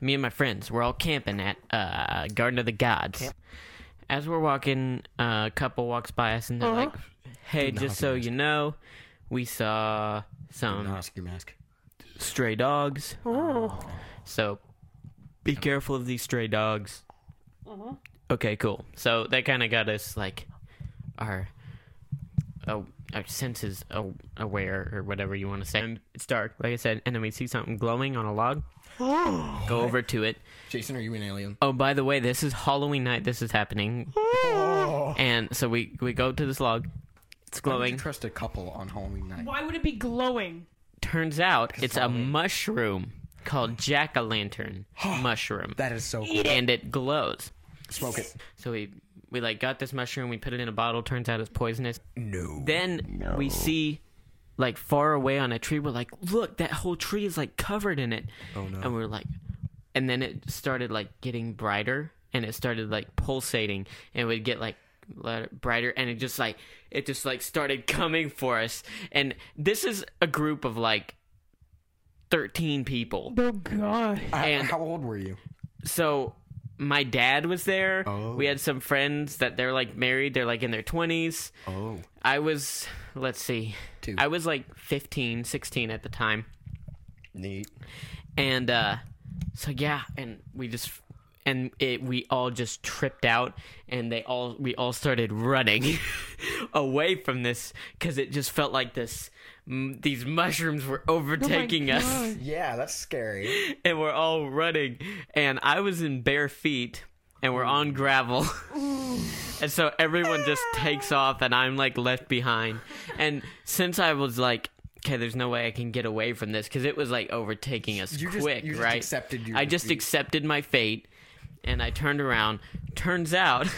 me and my friends, we're all camping at uh, Garden of the Gods. As we're walking, uh, a couple walks by us and they're like, "Hey, Did not just so ask. you know, we saw some ask your mask. stray dogs. Oh. So be careful of these stray dogs. Okay, cool. So that kind of got us like our oh, our senses a- aware or whatever you want to say. And it's dark, like I said, and then we see something glowing on a log. Go over to it. Jason, are you an alien? Oh, by the way, this is Halloween night. This is happening, and so we we go to this log. It's Why would you glowing. trust a couple on Halloween night? Why would it be glowing? Turns out it's it's a mushroom called jack o' lantern mushroom, That is so cool. and it glows. Smoke it. So we we like got this mushroom, we put it in a bottle. Turns out it's poisonous. No. Then we see like far away on a tree. We're like, look, that whole tree is like covered in it. Oh no. And we're like, and then it started like getting brighter, and it started like pulsating, and it would get like brighter, and it just like it just like started coming for us. And this is a group of like thirteen people. Oh god. I- and- how old were you? so my dad was there. Oh. We had some friends that they're like married. They're like in their 20s. Oh. I was, let's see, Two. I was like 15, 16 at the time. Neat. And uh so yeah, and we just and it we all just tripped out and they all we all started running away from this cuz it just felt like this m- these mushrooms were oh overtaking us. Yeah, that's scary. and we're all running and i was in bare feet and we're on gravel. And so everyone just takes ah. off and i'm like left behind. And since i was like okay there's no way i can get away from this because it was like overtaking us You just- quick you just right? accepted your i just defeat. accepted my fate and i turned around. Turns out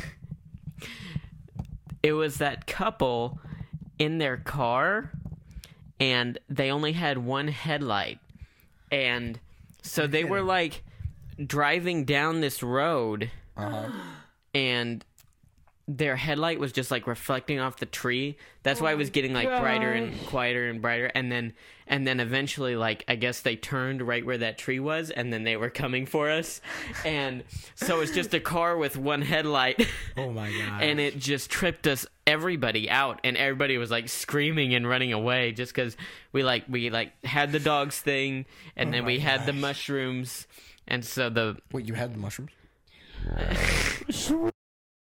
it was that couple in their car and they only had one headlight. And so they were like driving down this road Uh-huh. and their headlight was just like reflecting off the tree. That's why it was oh getting like brighter and quieter and brighter. And then and then eventually like i guess they turned right where that tree was and then they were coming for us. And so it's just a car with one headlight. Oh my god. and it just tripped us everybody out. And everybody was like screaming and running away just because we like we like had the dogs thing and oh then we had the mushrooms. And so the Wait, you had the mushrooms?